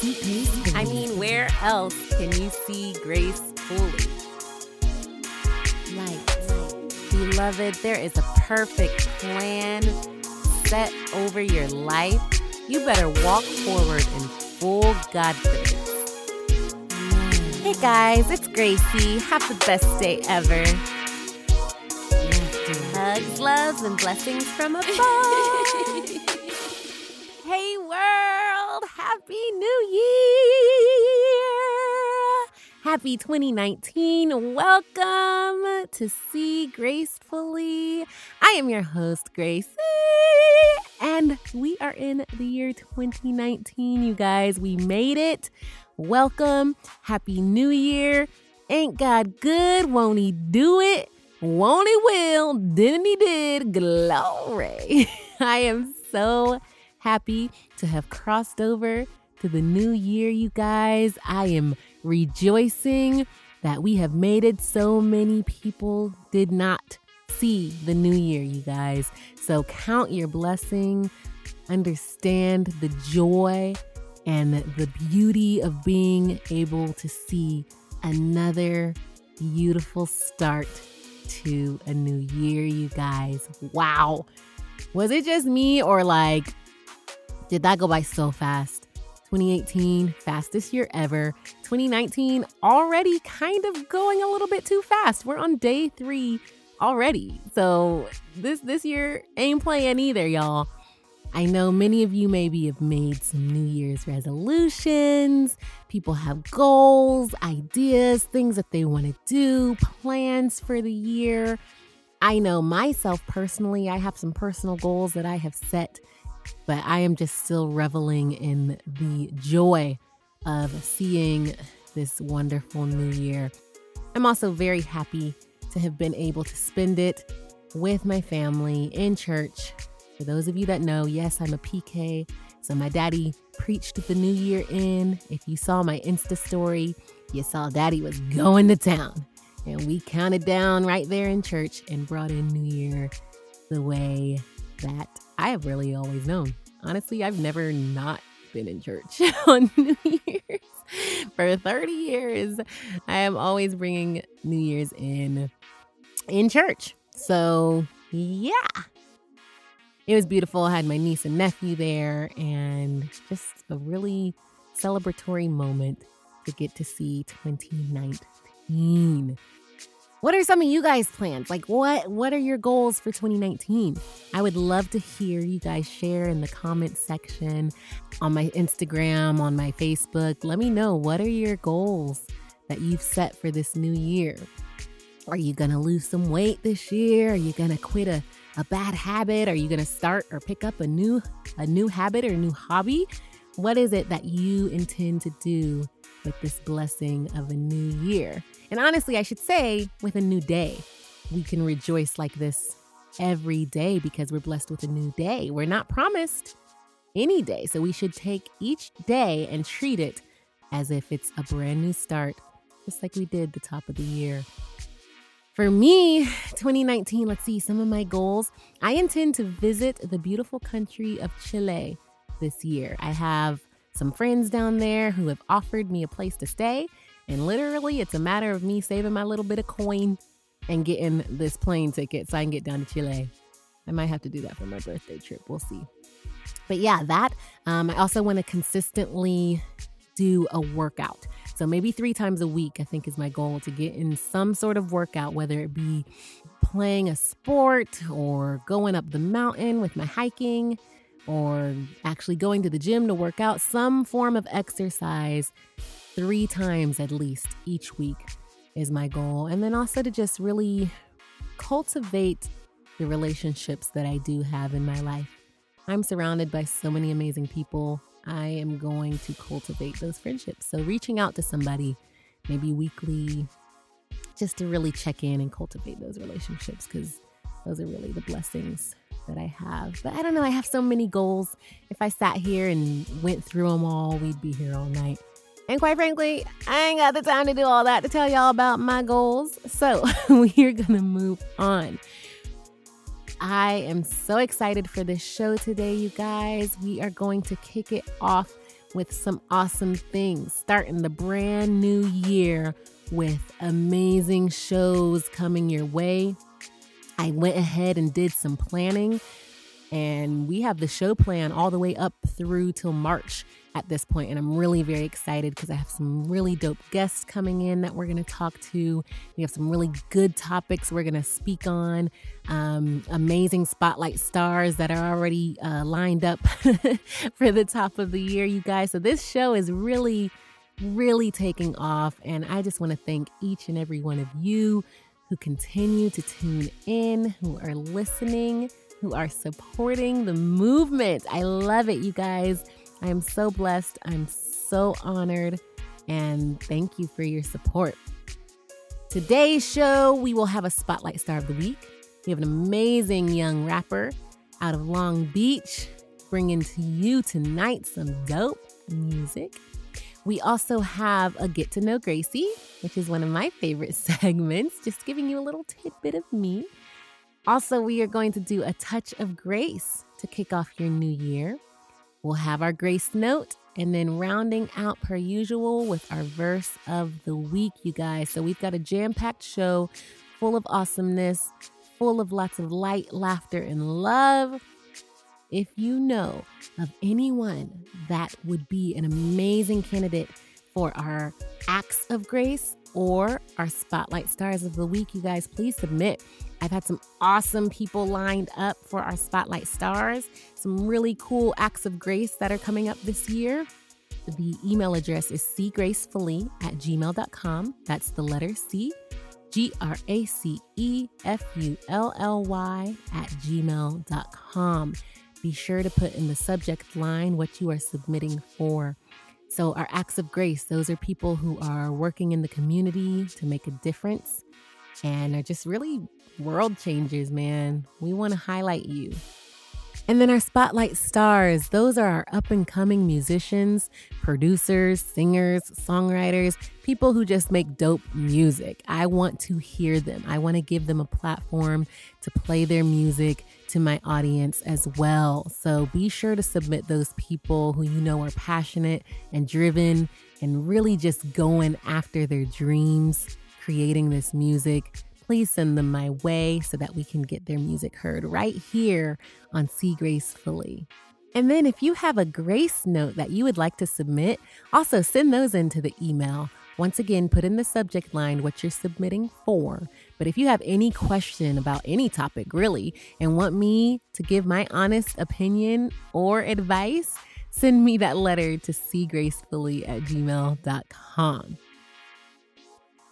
see Grace. I mean, where else can you see Grace fully? light. Beloved, there is a perfect plan set over your life. You better walk forward in full confidence. Hey guys, it's Gracie. Have the best day ever. Hugs, loves, and blessings from above. Happy new year! Happy 2019. Welcome to See Gracefully. I am your host, Gracie, and we are in the year 2019, you guys. We made it. Welcome. Happy New Year. Ain't God good? Won't He do it? Won't He will? Didn't He did? Glory. I am so happy to have crossed over to the new year, you guys. I am rejoicing that we have made it. So many people did not see the new year, you guys. So count your blessing, understand the joy and the beauty of being able to see another beautiful start to a new year, you guys. Wow. Was it just me or like, did that go by so fast? 2018, fastest year ever. 2019, already kind of going a little bit too fast. We're on day three already. So this this year ain't playing either, y'all. I know many of you maybe have made some New Year's resolutions. People have goals, ideas, things that they want to do, plans for the year. I know myself personally, I have some personal goals that I have set but I am just still reveling in the joy of seeing this wonderful new year. I'm also very happy to have been able to spend it with my family in church. For those of you that know, yes, I'm a PK. So my daddy preached the new year in. If you saw my Insta story, you saw daddy was going to town. And we counted down right there in church and brought in New Year the way that I have really always known. Honestly, I've never not been in church on New Year's. For 30 years, I am always bringing New Year's in in church. So, yeah. It was beautiful. I had my niece and nephew there and just a really celebratory moment to get to see 2019. What are some of you guys' plans? Like what what are your goals for 2019? I would love to hear you guys share in the comment section on my Instagram, on my Facebook. Let me know what are your goals that you've set for this new year. Are you going to lose some weight this year? Are you going to quit a, a bad habit? Are you going to start or pick up a new a new habit or a new hobby? What is it that you intend to do with this blessing of a new year? And honestly, I should say, with a new day, we can rejoice like this every day because we're blessed with a new day. We're not promised any day. So we should take each day and treat it as if it's a brand new start, just like we did the top of the year. For me, 2019, let's see some of my goals. I intend to visit the beautiful country of Chile this year. I have some friends down there who have offered me a place to stay. And literally, it's a matter of me saving my little bit of coin and getting this plane ticket so I can get down to Chile. I might have to do that for my birthday trip. We'll see. But yeah, that. Um, I also want to consistently do a workout. So maybe three times a week, I think, is my goal to get in some sort of workout, whether it be playing a sport or going up the mountain with my hiking or actually going to the gym to work out, some form of exercise three times at least each week is my goal. And then also to just really cultivate the relationships that I do have in my life. I'm surrounded by so many amazing people. I am going to cultivate those friendships. So, reaching out to somebody, maybe weekly, just to really check in and cultivate those relationships because those are really the blessings that I have. But I don't know, I have so many goals. If I sat here and went through them all, we'd be here all night. And quite frankly, I ain't got the time to do all that to tell y'all about my goals. So we're going to move on. I am so excited for this show today, you guys. We are going to kick it off with some awesome things, starting the brand new year with amazing shows coming your way. I went ahead and did some planning, and we have the show plan all the way up through till March at this point, and I'm really very excited because I have some really dope guests coming in that we're going to talk to. We have some really good topics we're going to speak on, um, amazing spotlight stars that are already uh, lined up for the top of the year, you guys. So this show is really, really taking off, and I just want to thank each and every one of you who continue to tune in, who are listening, who are supporting the movement. I love it, you guys. I am so blessed. I'm so honored. And thank you for your support. Today's show, we will have a Spotlight Star of the Week. We have an amazing young rapper out of Long Beach bringing to you tonight some dope music. We also have a Get to Know Gracie, which is one of my favorite segments, just giving you a little tidbit of me. Also, we are going to do a touch of grace to kick off your new year. We'll have our grace note and then rounding out per usual with our verse of the week, you guys. So we've got a jam packed show full of awesomeness, full of lots of light, laughter, and love. If you know of anyone that would be an amazing candidate for our acts of grace or our spotlight stars of the week, you guys, please submit. I've had some awesome people lined up for our Spotlight Stars, some really cool acts of grace that are coming up this year. The email address is cgracefully at gmail.com. That's the letter C, G R A C E F U L L Y at gmail.com. Be sure to put in the subject line what you are submitting for. So, our acts of grace, those are people who are working in the community to make a difference and are just really world changers, man. We want to highlight you. And then our spotlight stars, those are our up and coming musicians, producers, singers, songwriters, people who just make dope music. I want to hear them. I want to give them a platform to play their music to my audience as well. So be sure to submit those people who you know are passionate and driven and really just going after their dreams, creating this music please send them my way so that we can get their music heard right here on See Gracefully. And then if you have a grace note that you would like to submit, also send those into the email. Once again, put in the subject line what you're submitting for. But if you have any question about any topic, really, and want me to give my honest opinion or advice, send me that letter to cgracefully at gmail.com.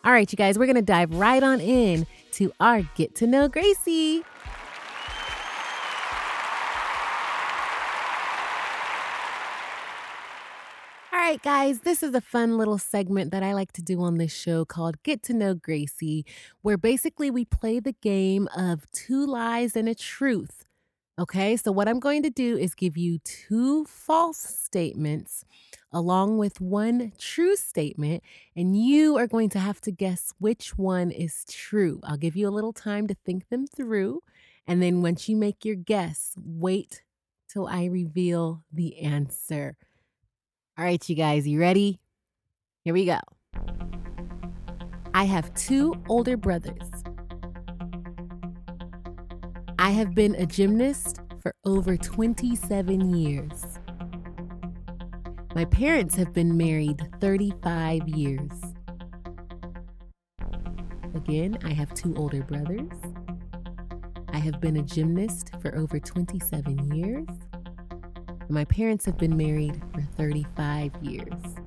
All right, you guys, we're going to dive right on in to our Get to Know Gracie. All right, guys, this is a fun little segment that I like to do on this show called Get to Know Gracie, where basically we play the game of two lies and a truth. Okay, so what I'm going to do is give you two false statements along with one true statement, and you are going to have to guess which one is true. I'll give you a little time to think them through, and then once you make your guess, wait till I reveal the answer. All right, you guys, you ready? Here we go. I have two older brothers. I have been a gymnast for over 27 years. My parents have been married 35 years. Again, I have two older brothers. I have been a gymnast for over 27 years. My parents have been married for 35 years.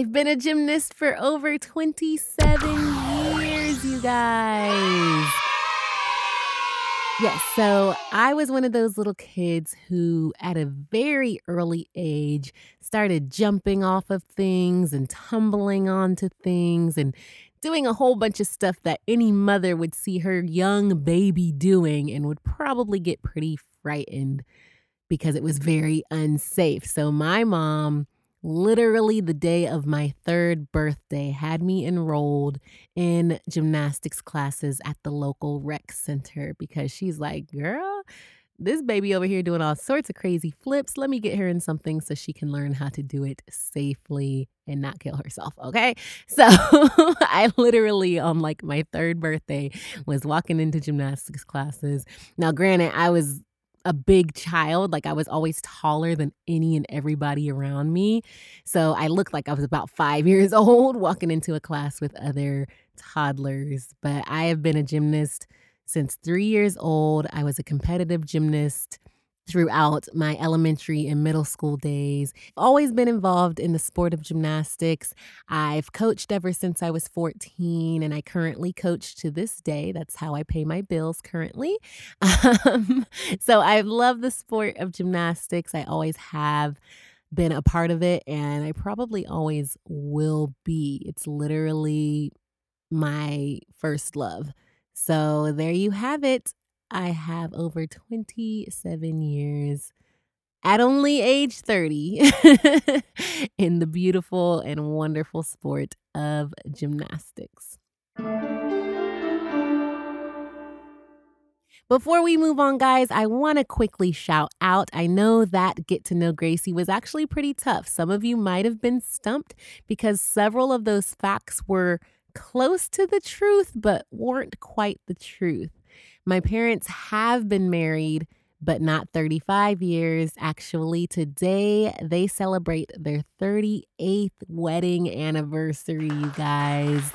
I've been a gymnast for over 27 years, you guys. Yes. So I was one of those little kids who, at a very early age, started jumping off of things and tumbling onto things and doing a whole bunch of stuff that any mother would see her young baby doing and would probably get pretty frightened because it was very unsafe. So my mom literally the day of my third birthday, had me enrolled in gymnastics classes at the local rec center because she's like, girl, this baby over here doing all sorts of crazy flips. Let me get her in something so she can learn how to do it safely and not kill herself. Okay. So I literally, on like my third birthday, was walking into gymnastics classes. Now, granted, I was a big child. Like I was always taller than any and everybody around me. So I looked like I was about five years old walking into a class with other toddlers. But I have been a gymnast since three years old. I was a competitive gymnast throughout my elementary and middle school days. I've always been involved in the sport of gymnastics. I've coached ever since I was 14, and I currently coach to this day. That's how I pay my bills currently. Um, so I love the sport of gymnastics. I always have been a part of it, and I probably always will be. It's literally my first love. So there you have it. I have over 27 years at only age 30 in the beautiful and wonderful sport of gymnastics. Before we move on, guys, I want to quickly shout out. I know that Get to Know Gracie was actually pretty tough. Some of you might have been stumped because several of those facts were close to the truth, but weren't quite the truth. My parents have been married, but not 35 years. Actually, today they celebrate their 38th wedding anniversary, you guys.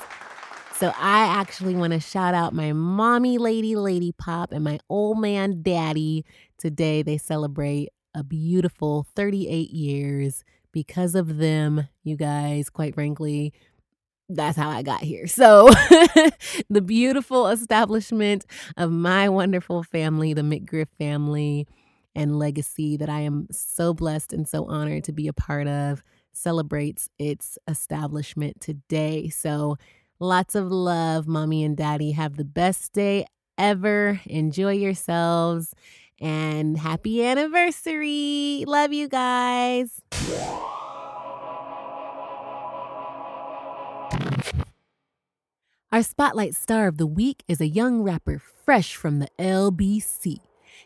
So I actually want to shout out my mommy lady, Lady Pop, and my old man daddy. Today they celebrate a beautiful 38 years. Because of them, you guys, quite frankly, that's how I got here. So, the beautiful establishment of my wonderful family, the McGriff family and legacy that I am so blessed and so honored to be a part of, celebrates its establishment today. So, lots of love, mommy and daddy. Have the best day ever. Enjoy yourselves and happy anniversary. Love you guys. Our spotlight star of the week is a young rapper fresh from the LBC.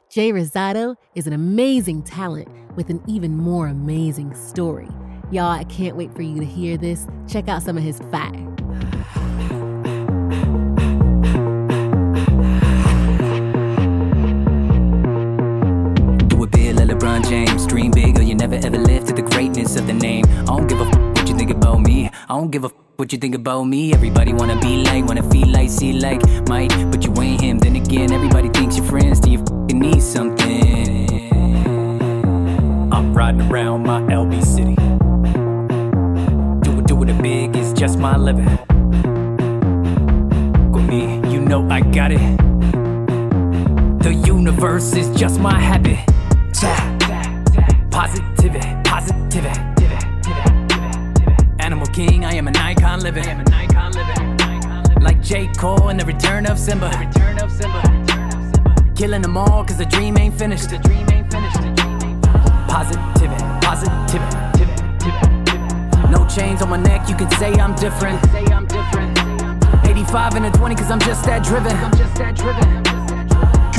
Jay Rosado is an amazing talent with an even more amazing story. Y'all, I can't wait for you to hear this. Check out some of his fire. Do it big like LeBron James. Dream big or you never ever live to the greatness of the name. I don't give a f- what you think about me. I don't give a f- what you think about me. Everybody wanna be like, wanna feel like, see like Mike, but you ain't him. Then again, everybody thinks you're friends. Do you f***ing need something? I'm riding around my LB city. Do it, do it a big, it's just my living. With me, you know I got it. The universe is just my habit. Positivity, positivity. King, I am an icon living. Like J. Cole in the return of Simba. The return of Simba. Killing them all cause the dream ain't finished. the dream Positivity, positivity. No chains on my neck, you can say I'm different. 85 and a 20 cause I'm just that driven. I'm just that driven.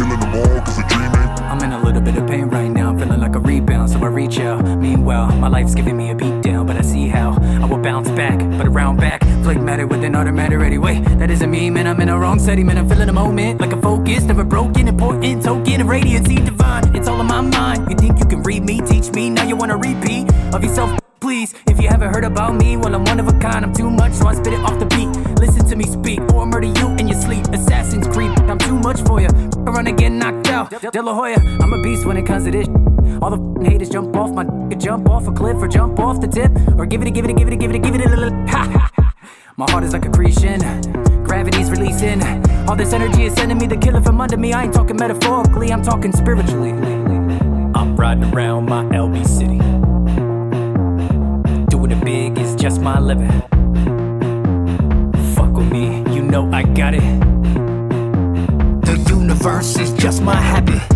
Killing them all cause I'm in a little bit of pain right now, feeling like a rebound, so I reach out. Meanwhile, my life's giving me a beat down, but I see how I will bounce back, but around back, flick matter with an automatic anyway. That isn't me, man, I'm in a wrong setting, man, I'm feeling the moment like a focus, never broken, important, token of radiancy divine. It's all in my mind. You think you can read me, teach me, now you wanna repeat of yourself. Please, if you haven't heard about me, well, I'm one of a kind. I'm too much, so I spit it off the beat. Listen to me speak, or I'll murder you in your sleep. Much for you. Run and get knocked out. De La Hoya, I'm a beast when it comes to this. All the haters jump off my jump off a cliff or jump off the tip. Or give it a give it a give it a give it a give it a little. My heart is like a Cretan. Gravity's releasing. All this energy is sending me the killer from under me. I ain't talking metaphorically, I'm talking spiritually. I'm riding around my LB city. My habit.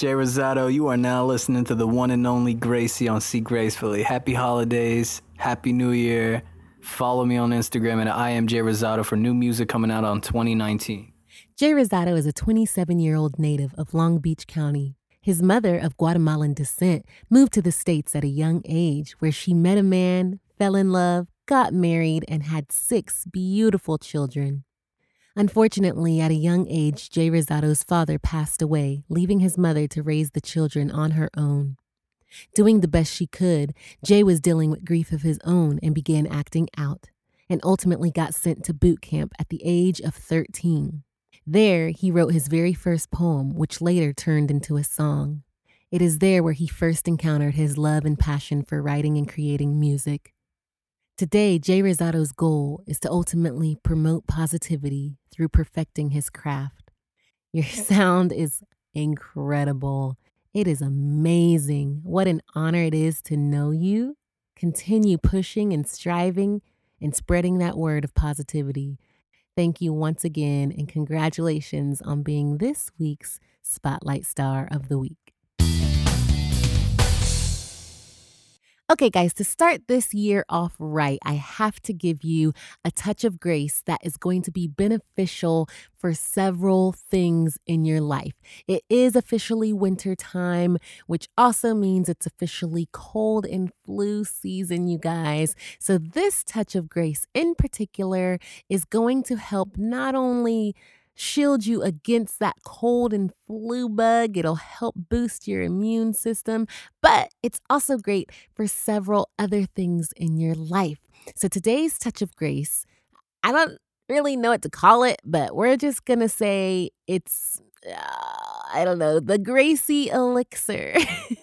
Jay Rosado. You are now listening to the one and only Gracie on See Gracefully. Happy holidays, happy new year. Follow me on Instagram at I am Jay Rosado for new music coming out on 2019. Jay Rosado is a 27 year old native of Long Beach County. His mother, of Guatemalan descent, moved to the States at a young age where she met a man, fell in love, got married, and had six beautiful children. Unfortunately, at a young age, Jay Rosado's father passed away, leaving his mother to raise the children on her own. Doing the best she could, Jay was dealing with grief of his own and began acting out, and ultimately got sent to boot camp at the age of 13. There, he wrote his very first poem, which later turned into a song. It is there where he first encountered his love and passion for writing and creating music. Today, Jay Rosado's goal is to ultimately promote positivity through perfecting his craft. Your sound is incredible. It is amazing. What an honor it is to know you. Continue pushing and striving and spreading that word of positivity. Thank you once again, and congratulations on being this week's Spotlight Star of the Week. Okay, guys, to start this year off right, I have to give you a touch of grace that is going to be beneficial for several things in your life. It is officially winter time, which also means it's officially cold and flu season, you guys. So, this touch of grace in particular is going to help not only shield you against that cold and flu bug. It'll help boost your immune system, but it's also great for several other things in your life. So today's touch of grace, I don't really know what to call it, but we're just going to say it's uh, I don't know, the Gracie elixir.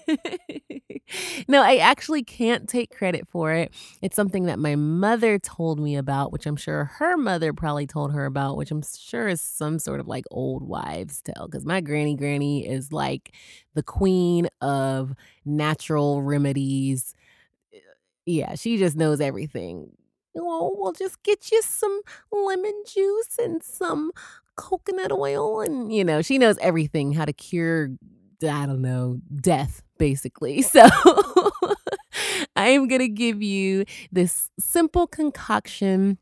no, I actually can't take credit for it. It's something that my mother told me about, which I'm sure her mother probably told her about, which I'm sure is some sort of like old wives' tale. Because my granny granny is like the queen of natural remedies. Eh, yeah, she just knows everything. Oh, we'll just get you some lemon juice and some coconut oil and you know she knows everything how to cure i don't know death basically so i am going to give you this simple concoction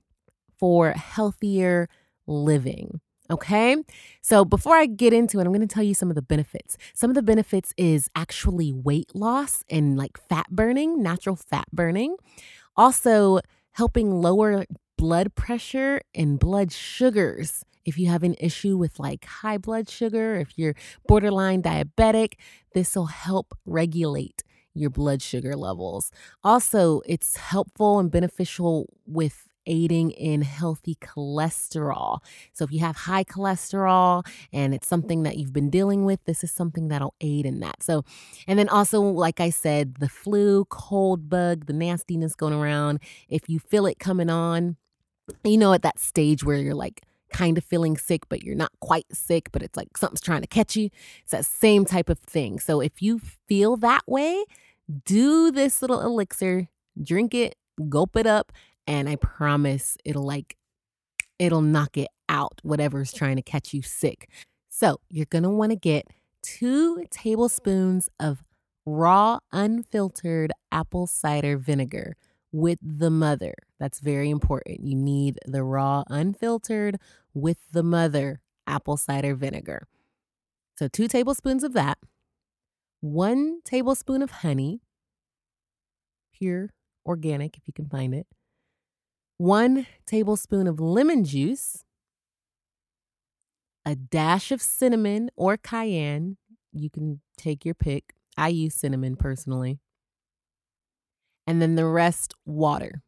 for healthier living Okay. So before I get into it, I'm going to tell you some of the benefits. Some of the benefits is actually weight loss and like fat burning, natural fat burning. Also, helping lower blood pressure and blood sugars if you have an issue with like high blood sugar, if you're borderline diabetic, this will help regulate your blood sugar levels. Also, it's helpful and beneficial with aiding in healthy cholesterol. So, if you have high cholesterol and it's something that you've been dealing with, this is something that'll aid in that. So, and then also, like I said, the flu, cold bug, the nastiness going around, if you feel it coming on, you know, at that stage where you're like, kind of feeling sick, but you're not quite sick, but it's like something's trying to catch you. It's that same type of thing. So if you feel that way, do this little elixir, drink it, gulp it up, and I promise it'll like, it'll knock it out, whatever's trying to catch you sick. So you're want to get two tablespoons of raw, unfiltered apple cider vinegar with the mother. That's very important. You need the raw, unfiltered with the mother apple cider vinegar. So, two tablespoons of that, one tablespoon of honey, pure organic if you can find it, one tablespoon of lemon juice, a dash of cinnamon or cayenne. You can take your pick. I use cinnamon personally and then the rest water.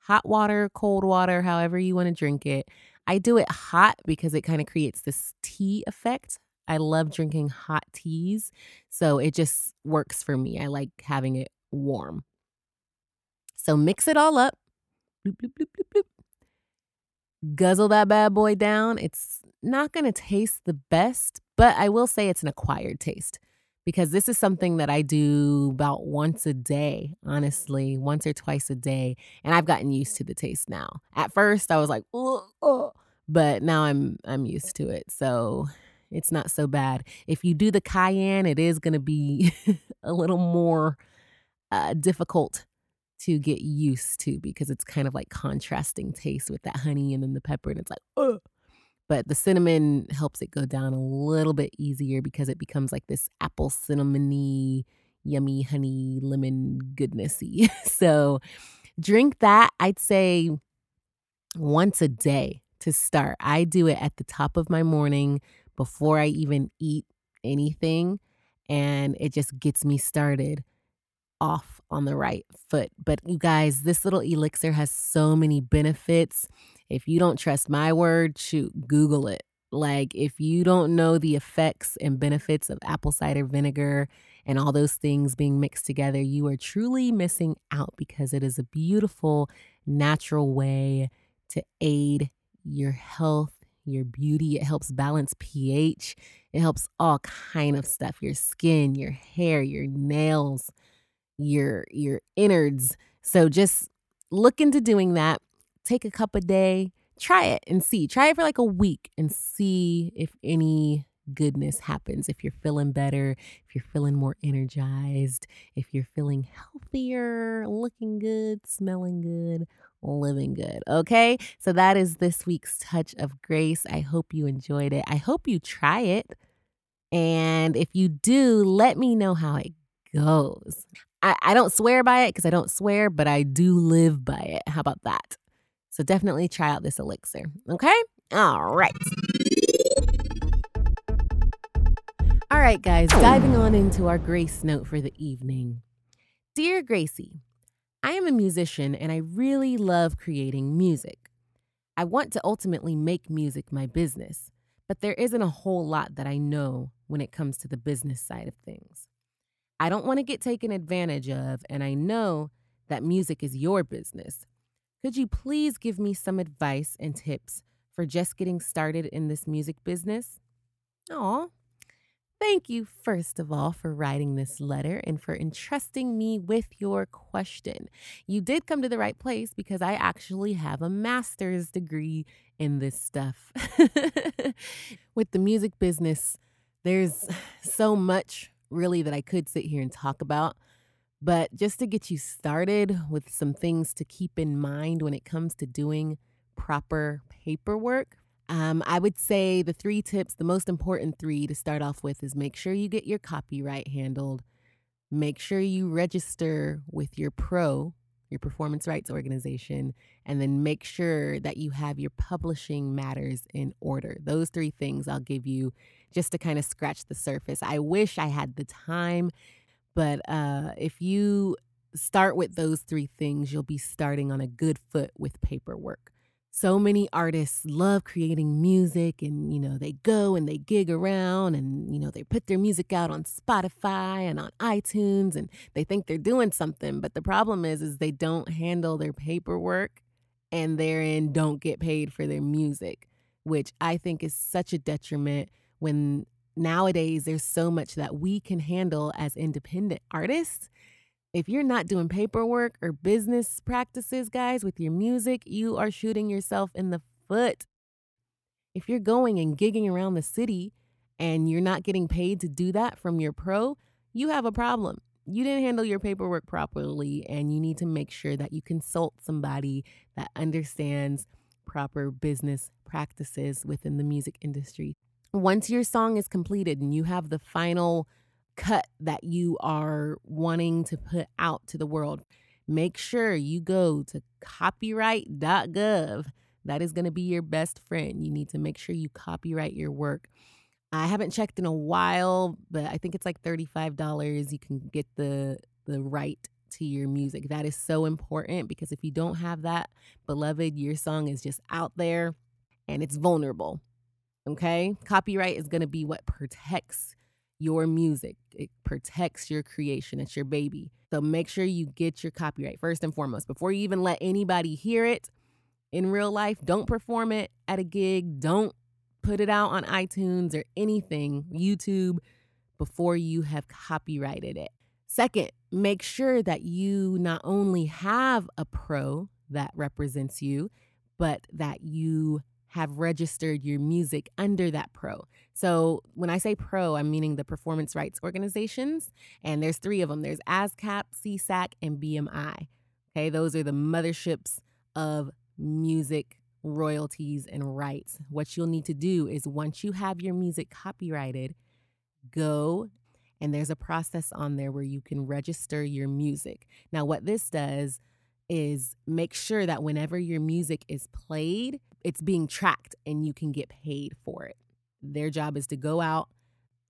Hot water, cold water, however you want to drink it. I do it hot because it kind of creates this tea effect. I love drinking hot teas, so it just works for me. I like having it warm. So mix it all up. Bloop, bloop, bloop. Guzzle that bad boy down. It's not going to taste the best, but I will say it's an acquired taste because this is something that I do about once a day, honestly, once or twice a day. And I've gotten used to the taste now. At first, I was like, but now I'm I'm used to it. So it's not so bad. If you do the cayenne, it is going to be a little more uh, difficult to get used to because it's kind of like contrasting taste with that honey and then the pepper, and it's like, oh. But the cinnamon helps it go down a little bit easier because it becomes like this apple cinnamony, yummy honey lemon goodnessy. so drink that. I'd say once a day to start. I do it at the top of my morning before I even eat anything. And it just gets me started off on the right foot. But you guys, this little elixir has so many benefits. If you don't trust my word, shoot, Google it. Like, if you don't know the effects and benefits of apple cider vinegar and all those things being mixed together, you are truly missing out because it is a beautiful, natural way to aid your health your beauty. It helps balance pH. It helps all kind of stuff. Your skin, your hair, your nails, your your innards. So just look into doing that. Take a cup a day. Try it and see. Try it for like a week and see if any goodness happens. If you're feeling better, if you're feeling more energized, if you're feeling healthier, looking good, smelling good, living good. Okay. So that is this week's touch of grace. I hope you enjoyed it. I hope you try it. And if you do, let me know how it goes. I, I don't swear by it because I don't swear, but I do live by it. How about that? So definitely try out this elixir. Okay. All right. All right, guys, diving on into our grace note for the evening. Dear Gracie, I am a musician and I really love creating music. I want to ultimately make music my business, but there isn't a whole lot that I know when it comes to the business side of things. I don't want to get taken advantage of, and I know that music is your business. Could you please give me some advice and tips for just getting started in this music business? Aw, Thank you, first of all, for writing this letter and for entrusting me with your question. You did come to the right place because I actually have a master's degree in this stuff. with the music business, there's so much really that I could sit here and talk about. But just to get you started with some things to keep in mind when it comes to doing proper paperwork um, I would say the three tips, the most important three to start off with is make sure you get your copyright handled. Make sure you register with your pro, your performance rights organization, and then make sure that you have your publishing matters in order. Those three things I'll give you just to kind of scratch the surface. I wish I had the time, but uh, if you start with those three things, you'll be starting on a good foot with paperwork. So many artists love creating music and you know they go and they gig around and you know they put their music out on Spotify and on iTunes and they think they're doing something but the problem is is they don't handle their paperwork and therein don't get paid for their music which I think is such a detriment when nowadays there's so much that we can handle as independent artists if you're not doing paperwork or business practices, guys, with your music, you are shooting yourself in the foot. If you're going and gigging around the city and you're not getting paid to do that from your pro, you have a problem. You didn't handle your paperwork properly, and you need to make sure that you consult somebody that understands proper business practices within the music industry. Once your song is completed and you have the final cut that you are wanting to put out to the world, make sure you go to copyright.gov. That is going to be your best friend. You need to make sure you copyright your work. I haven't checked in a while, but I think it's like $35 you can get the the right to your music. That is so important because if you don't have that, beloved, your song is just out there and it's vulnerable. Okay? Copyright is going to be what protects your music. It protects your creation. It's your baby. So make sure you get your copyright first and foremost. Before you even let anybody hear it in real life, don't perform it at a gig. Don't put it out on iTunes or anything, YouTube, before you have copyrighted it. Second, make sure that you not only have a pro that represents you, but that you have registered your music under that pro. So when I say pro, I'm meaning the performance rights organizations. And there's three of them there's ASCAP, SESAC, and BMI. Okay, those are the motherships of music royalties and rights. What you'll need to do is once you have your music copyrighted, go and there's a process on there where you can register your music. Now, what this does is make sure that whenever your music is played, it's being tracked and you can get paid for it. Their job is to go out.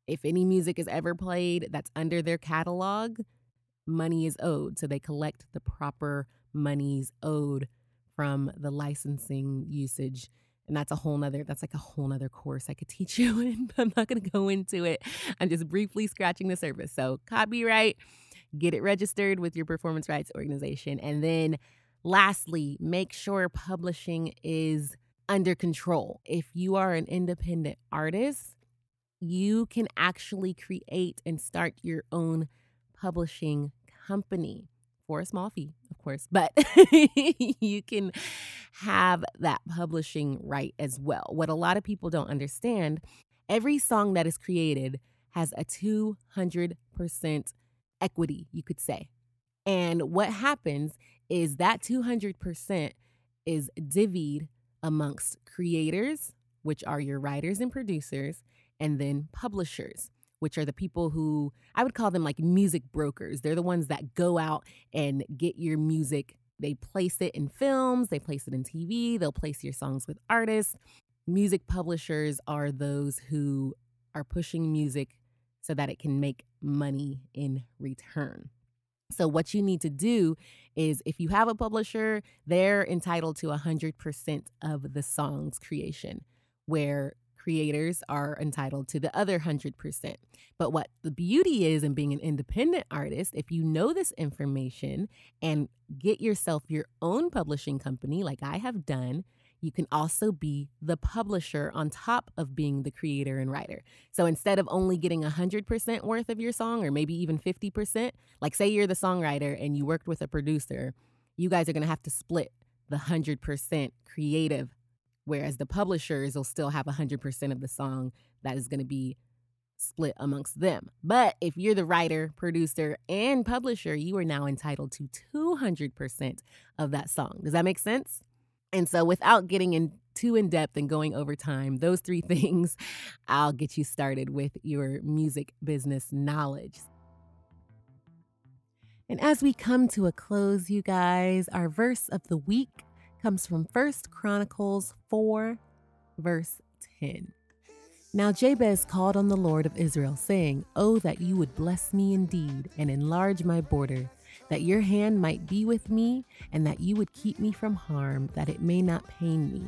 If any music is ever played that's under their catalog, money is owed. So they collect the proper monies owed from the licensing usage and that's a whole nother that's like a whole nother course i could teach you and i'm not going to go into it i'm just briefly scratching the surface so copyright get it registered with your performance rights organization and then lastly make sure publishing is under control if you are an independent artist you can actually create and start your own publishing company for a small fee, of course, but you can have that publishing right as well. What a lot of people don't understand every song that is created has a 200% equity, you could say. And what happens is that 200% is divvied amongst creators, which are your writers and producers, and then publishers which are the people who I would call them like music brokers. They're the ones that go out and get your music. They place it in films, they place it in TV, they'll place your songs with artists. Music publishers are those who are pushing music so that it can make money in return. So, what you need to do is if you have a publisher, they're entitled to 100% of the song's creation, where creators are entitled to the other 100%. But what the beauty is in being an independent artist, if you know this information and get yourself your own publishing company, like I have done, you can also be the publisher on top of being the creator and writer. So instead of only getting 100% worth of your song or maybe even 50%, like say you're the songwriter and you worked with a producer, you guys are going to have to split the 100% creative Whereas the publishers will still have 100% of the song that is going to be split amongst them. But if you're the writer, producer, and publisher, you are now entitled to 200% of that song. Does that make sense? And so, without getting in too in depth and going over time, those three things, I'll get you started with your music business knowledge. And as we come to a close, you guys, our verse of the week comes from First Chronicles 4, verse 10. Now Jabez called on the Lord of Israel, saying, Oh, that you would bless me indeed and enlarge my border, that your hand might be with me, and that you would keep me from harm, that it may not pain me.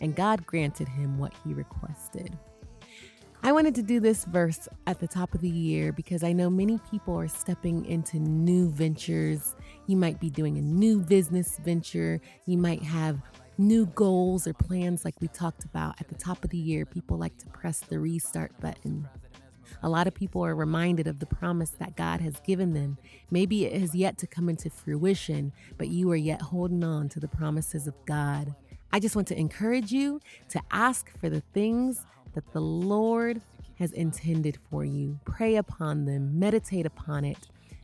And God granted him what he requested. I wanted to do this verse at the top of the year because I know many people are stepping into new ventures. You might be doing a new business venture. You might have new goals or plans, like we talked about at the top of the year. People like to press the restart button. A lot of people are reminded of the promise that God has given them. Maybe it has yet to come into fruition, but you are yet holding on to the promises of God. I just want to encourage you to ask for the things that the Lord has intended for you. Pray upon them, meditate upon it,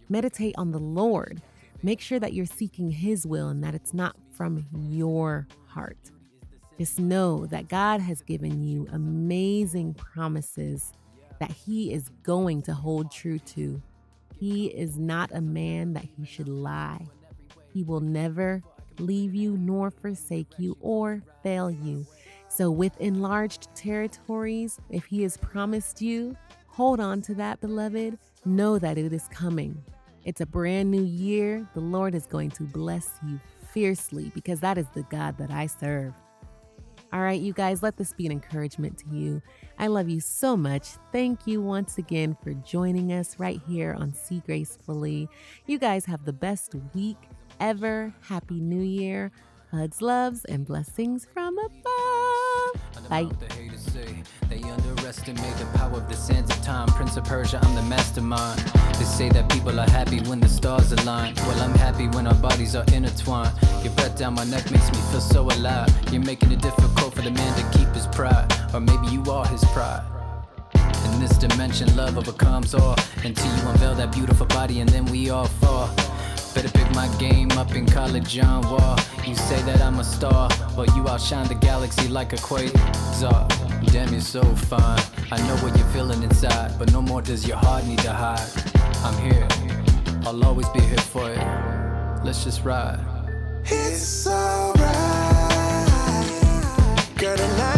meditate on the Lord. Make sure that you're seeking His will and that it's not from your heart. Just know that God has given you amazing promises that He is going to hold true to. He is not a man that He should lie. He will never leave you nor forsake you or fail you. So, with enlarged territories, if He has promised you, hold on to that, beloved. Know that it is coming. It's a brand new year. The Lord is going to bless you fiercely because that is the God that I serve. All right, you guys, let this be an encouragement to you. I love you so much. Thank you once again for joining us right here on See Gracefully. You guys have the best week ever. Happy New Year. Hugs, loves, and blessings from above. Bye. They underestimate the power of the sands of time. Prince of Persia, I'm the mastermind. They say that people are happy when the stars align. Well, I'm happy when our bodies are intertwined. Your breath down my neck makes me feel so alive. You're making it difficult for the man to keep his pride. Or maybe you are his pride. In this dimension, love overcomes all. Until you unveil that beautiful body, and then we all fall. Better pick my game up in college, John Wall. You say that I'm a star, but you outshine the galaxy like a quasar. Damn, you're so fine. I know what you're feeling inside, but no more does your heart need to hide. I'm here, I'll always be here for you. Let's just ride. It's alright. Girl, tonight